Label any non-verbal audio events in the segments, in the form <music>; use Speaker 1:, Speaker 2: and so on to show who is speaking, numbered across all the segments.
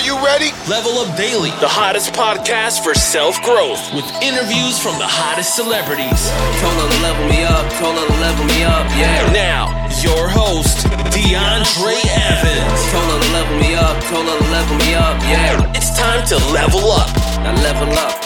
Speaker 1: Are you ready?
Speaker 2: Level Up Daily, the hottest podcast for self growth, with interviews from the hottest celebrities.
Speaker 3: Her to level me up, her to level me up, yeah.
Speaker 2: Now, your host, D'Andre Evans.
Speaker 3: Her to level me up, told her to level me up, yeah.
Speaker 2: It's time to level up.
Speaker 3: Now level up.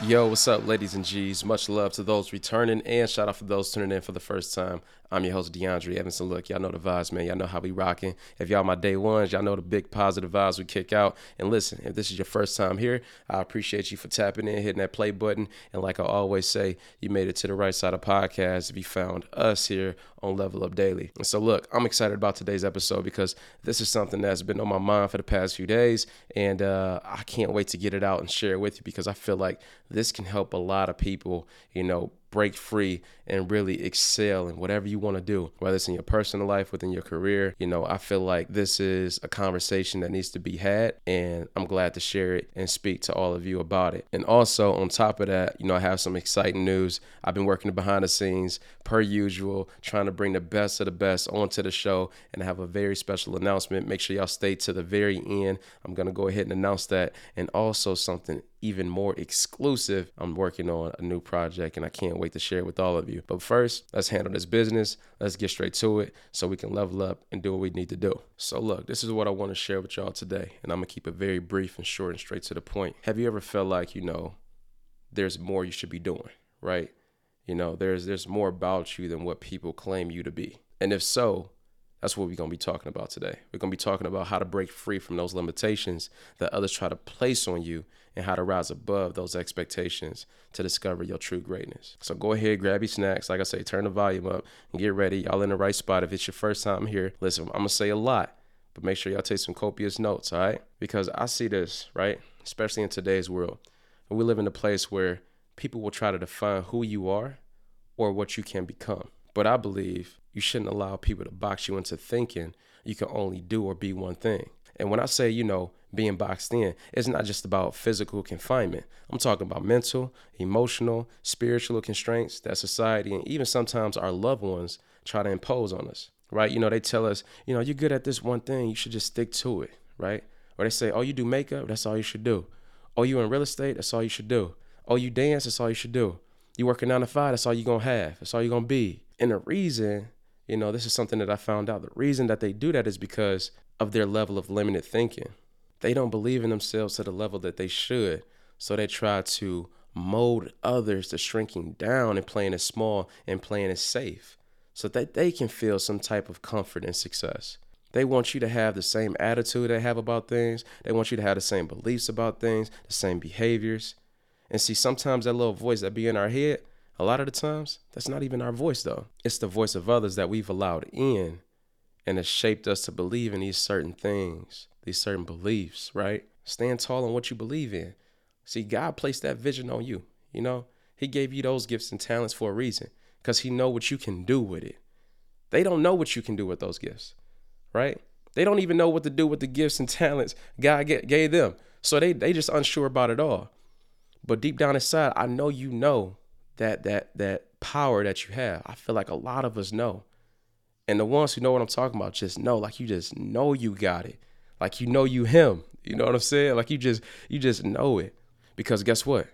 Speaker 4: Yo, what's up, ladies and G's? Much love to those returning and shout out for those tuning in for the first time. I'm your host, D'Andre Evanson. Look, y'all know the vibes, man. Y'all know how we rocking. If y'all my day ones, y'all know the big positive vibes we kick out. And listen, if this is your first time here, I appreciate you for tapping in, hitting that play button. And like I always say, you made it to the right side of podcast if you found us here on Level Up Daily. And so, look, I'm excited about today's episode because this is something that's been on my mind for the past few days. And uh, I can't wait to get it out and share it with you because I feel like this can help a lot of people, you know, break free and really excel in whatever you want to do, whether it's in your personal life, within your career. You know, I feel like this is a conversation that needs to be had, and I'm glad to share it and speak to all of you about it. And also, on top of that, you know, I have some exciting news. I've been working behind the scenes, per usual, trying to bring the best of the best onto the show, and I have a very special announcement. Make sure y'all stay to the very end. I'm going to go ahead and announce that, and also something even more exclusive. I'm working on a new project and I can't wait to share with all of you. But first, let's handle this business. Let's get straight to it so we can level up and do what we need to do. So, look, this is what I want to share with y'all today, and I'm gonna keep it very brief and short and straight to the point. Have you ever felt like, you know, there's more you should be doing, right? You know, there's there's more about you than what people claim you to be. And if so, that's what we're going to be talking about today. We're going to be talking about how to break free from those limitations that others try to place on you and how to rise above those expectations to discover your true greatness. So go ahead, grab your snacks. Like I say, turn the volume up and get ready. Y'all in the right spot. If it's your first time here, listen, I'm to say a lot, but make sure y'all take some copious notes, all right? Because I see this, right? Especially in today's world. We live in a place where people will try to define who you are or what you can become. But I believe you shouldn't allow people to box you into thinking you can only do or be one thing. And when I say, you know, being boxed in, it's not just about physical confinement. I'm talking about mental, emotional, spiritual constraints that society and even sometimes our loved ones try to impose on us, right? You know, they tell us, you know, you're good at this one thing, you should just stick to it, right? Or they say, oh, you do makeup, that's all you should do. Oh, you in real estate, that's all you should do. Oh, you dance, that's all you should do. You working nine to five, that's all you're gonna have, that's all you're gonna be. And the reason, you know, this is something that I found out. The reason that they do that is because of their level of limited thinking. They don't believe in themselves to the level that they should. So they try to mold others to shrinking down and playing it small and playing it safe so that they can feel some type of comfort and success. They want you to have the same attitude they have about things. They want you to have the same beliefs about things, the same behaviors. And see, sometimes that little voice that be in our head, a lot of the times, that's not even our voice though. It's the voice of others that we've allowed in and has shaped us to believe in these certain things, these certain beliefs, right? Stand tall on what you believe in. See, God placed that vision on you, you know? He gave you those gifts and talents for a reason because he know what you can do with it. They don't know what you can do with those gifts, right? They don't even know what to do with the gifts and talents God gave them. So they they just unsure about it all. But deep down inside, I know you know that that that power that you have. I feel like a lot of us know. And the ones who know what I'm talking about just know, like you just know you got it. Like you know you him. You know what I'm saying? Like you just you just know it. Because guess what?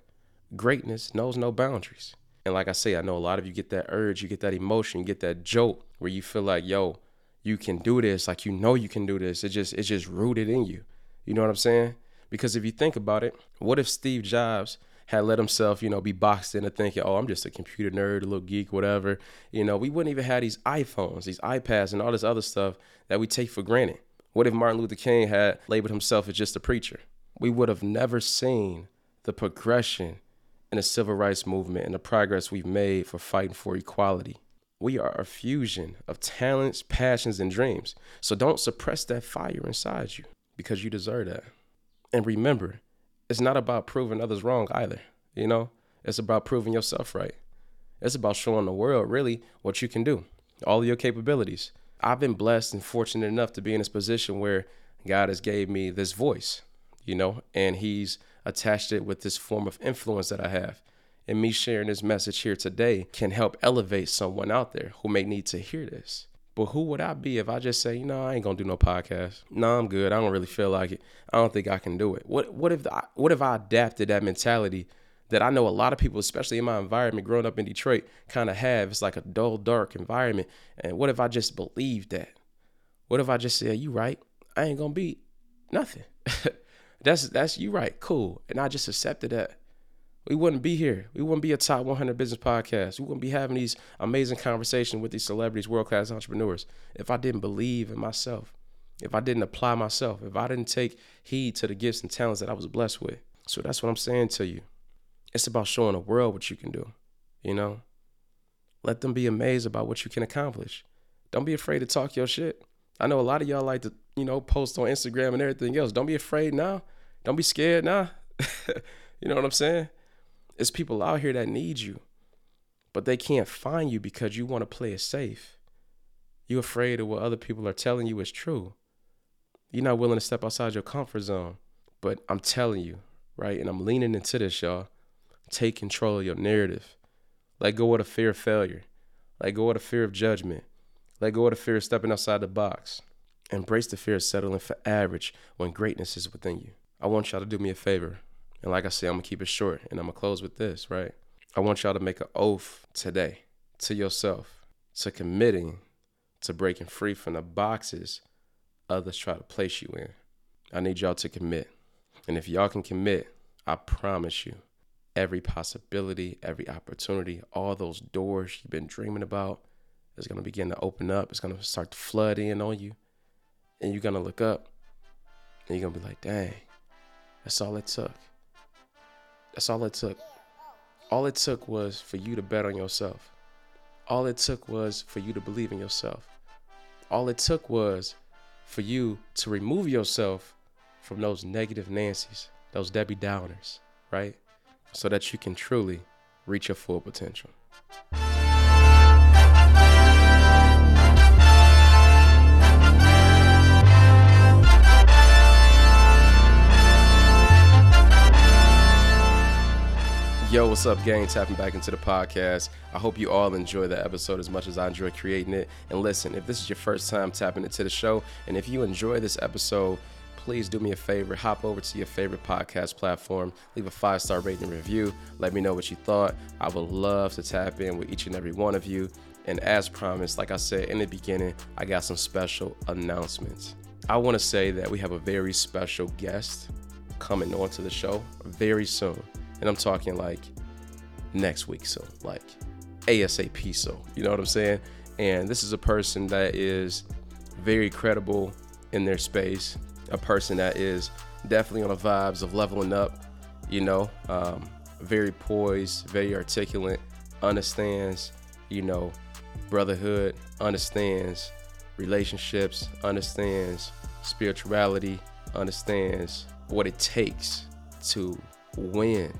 Speaker 4: Greatness knows no boundaries. And like I say, I know a lot of you get that urge, you get that emotion, you get that jolt where you feel like, yo, you can do this. Like you know you can do this. It just it's just rooted in you. You know what I'm saying? Because if you think about it, what if Steve Jobs had let himself, you know, be boxed into thinking, oh, I'm just a computer nerd, a little geek, whatever. You know, we wouldn't even have these iPhones, these iPads, and all this other stuff that we take for granted. What if Martin Luther King had labeled himself as just a preacher? We would have never seen the progression in the civil rights movement and the progress we've made for fighting for equality. We are a fusion of talents, passions, and dreams. So don't suppress that fire inside you because you deserve that. And remember, it's not about proving others wrong either. You know, it's about proving yourself right. It's about showing the world really what you can do, all of your capabilities. I've been blessed and fortunate enough to be in this position where God has gave me this voice, you know, and He's attached it with this form of influence that I have. And me sharing this message here today can help elevate someone out there who may need to hear this. But who would I be if I just say, you know, I ain't gonna do no podcast. No, I'm good. I don't really feel like it. I don't think I can do it. What what if the, what if I adapted that mentality that I know a lot of people, especially in my environment, growing up in Detroit, kind of have? It's like a dull, dark environment. And what if I just believed that? What if I just said, "You right? I ain't gonna be nothing." <laughs> that's that's you right. Cool. And I just accepted that we wouldn't be here. We wouldn't be a top 100 business podcast. We wouldn't be having these amazing conversations with these celebrities, world class entrepreneurs, if I didn't believe in myself, if I didn't apply myself, if I didn't take heed to the gifts and talents that I was blessed with. So that's what I'm saying to you. It's about showing the world what you can do, you know? Let them be amazed about what you can accomplish. Don't be afraid to talk your shit. I know a lot of y'all like to, you know, post on Instagram and everything else. Don't be afraid now. Don't be scared now. <laughs> you know what I'm saying? It's people out here that need you, but they can't find you because you want to play it safe. You're afraid of what other people are telling you is true. You're not willing to step outside your comfort zone. But I'm telling you, right? And I'm leaning into this, y'all. Take control of your narrative. Let go of the fear of failure. Let go of the fear of judgment. Let go of the fear of stepping outside the box. Embrace the fear of settling for average when greatness is within you. I want y'all to do me a favor. And like I said, I'm gonna keep it short and I'm gonna close with this, right? I want y'all to make an oath today to yourself, to committing to breaking free from the boxes others try to place you in. I need y'all to commit. And if y'all can commit, I promise you, every possibility, every opportunity, all those doors you've been dreaming about is gonna begin to open up. It's gonna start to flood in on you. And you're gonna look up and you're gonna be like, dang, that's all it took. That's all it took. All it took was for you to bet on yourself. All it took was for you to believe in yourself. All it took was for you to remove yourself from those negative Nancy's, those Debbie Downers, right? So that you can truly reach your full potential. Yo, what's up, gang? Tapping back into the podcast. I hope you all enjoy the episode as much as I enjoy creating it. And listen, if this is your first time tapping into the show, and if you enjoy this episode, please do me a favor hop over to your favorite podcast platform leave a five star rating review let me know what you thought. I would love to tap in with each and every one of you. And as promised like i said in the beginning i got some special announcements. I want to say that we have a very special guest coming onto the show very soon. And I'm talking like next week, so like ASAP, so you know what I'm saying? And this is a person that is very credible in their space, a person that is definitely on the vibes of leveling up, you know, um, very poised, very articulate, understands, you know, brotherhood, understands relationships, understands spirituality, understands what it takes to win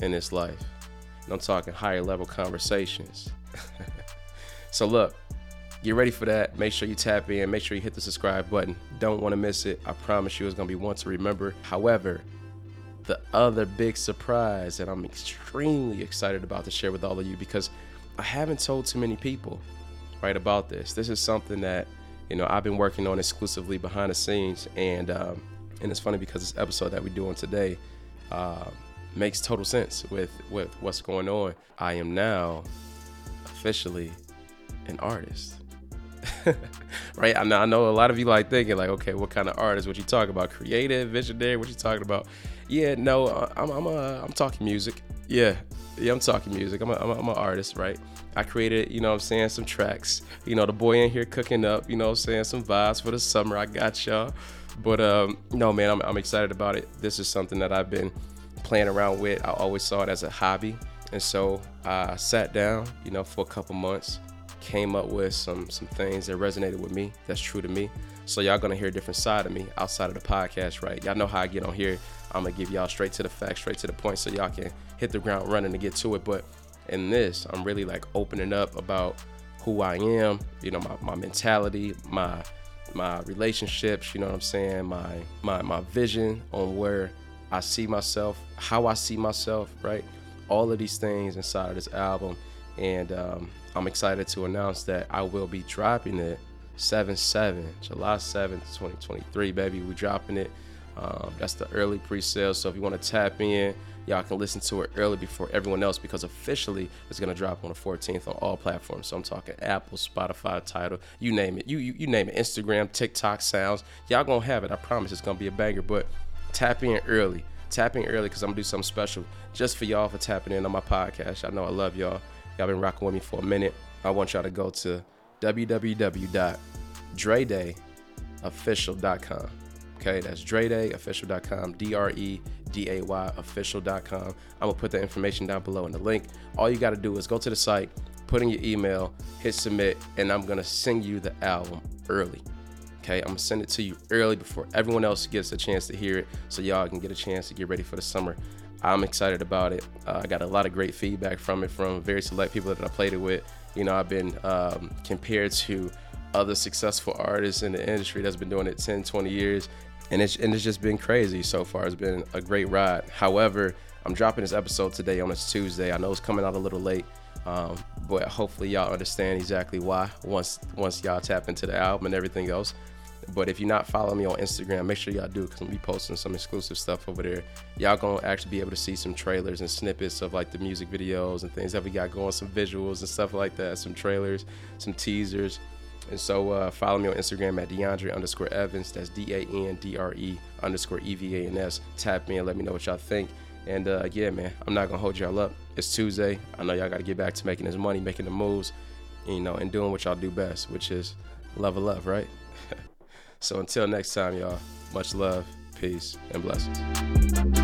Speaker 4: in this life. And I'm talking higher level conversations. <laughs> so look, get ready for that. Make sure you tap in. Make sure you hit the subscribe button. Don't want to miss it. I promise you it's going to be one to remember. However, the other big surprise that I'm extremely excited about to share with all of you because I haven't told too many people right about this. This is something that you know I've been working on exclusively behind the scenes, and um, and it's funny because this episode that we're doing today uh, makes total sense with with what's going on. I am now officially an artist. <laughs> right? I know, I know a lot of you like thinking like, okay, what kind of artist? What you talking about? Creative, visionary? What you talking about? Yeah, no, uh, I'm I'm talking music. Yeah, yeah, I'm talking music. I'm a, I'm, a, I'm an artist, right? I created, you know I'm saying, some tracks. You know, the boy in here cooking up, you know I'm saying, some vibes for the summer. I got y'all. But um, no, man, I'm, I'm excited about it. This is something that I've been playing around with. I always saw it as a hobby. And so I sat down, you know, for a couple months, came up with some some things that resonated with me, that's true to me. So y'all gonna hear a different side of me outside of the podcast, right? Y'all know how I get on here. I'm gonna give y'all straight to the facts, straight to the point, so y'all can hit the ground running to get to it. But in this, I'm really like opening up about who I am, you know, my, my mentality, my my relationships, you know what I'm saying, my my my vision on where I see myself, how I see myself, right? All of these things inside of this album. And um, I'm excited to announce that I will be dropping it 7 7, July 7th, 2023, baby. We dropping it. Um, that's the early pre sale. So if you want to tap in, y'all can listen to it early before everyone else because officially it's going to drop on the 14th on all platforms. So I'm talking Apple, Spotify, Tidal, you name it. You, you, you name it. Instagram, TikTok, sounds. Y'all going to have it. I promise it's going to be a banger. But tap in early. Tap in early because I'm going to do something special just for y'all for tapping in on my podcast. I know I love y'all. Y'all been rocking with me for a minute. I want y'all to go to www.dredayofficial.com. Okay, that's dredayofficial.com, D R E D A Y official.com. I'm gonna put the information down below in the link. All you gotta do is go to the site, put in your email, hit submit, and I'm gonna send you the album early. Okay, I'm gonna send it to you early before everyone else gets a chance to hear it so y'all can get a chance to get ready for the summer. I'm excited about it. Uh, I got a lot of great feedback from it from very select people that I played it with. You know, I've been um, compared to other successful artists in the industry that's been doing it 10, 20 years. And it's, and it's just been crazy so far. It's been a great ride. However, I'm dropping this episode today on this Tuesday. I know it's coming out a little late, um, but hopefully y'all understand exactly why once once y'all tap into the album and everything else. But if you're not following me on Instagram, make sure y'all do because I'm gonna be posting some exclusive stuff over there. Y'all gonna actually be able to see some trailers and snippets of like the music videos and things that we got going, some visuals and stuff like that, some trailers, some teasers. And so uh, follow me on Instagram at D'Andre underscore Evans. That's D A N D R E underscore E V A N S. Tap me and let me know what y'all think. And uh, yeah, man, I'm not gonna hold y'all up. It's Tuesday. I know y'all gotta get back to making this money, making the moves, you know, and doing what y'all do best, which is love of love, right? <laughs> so until next time, y'all, much love, peace, and blessings.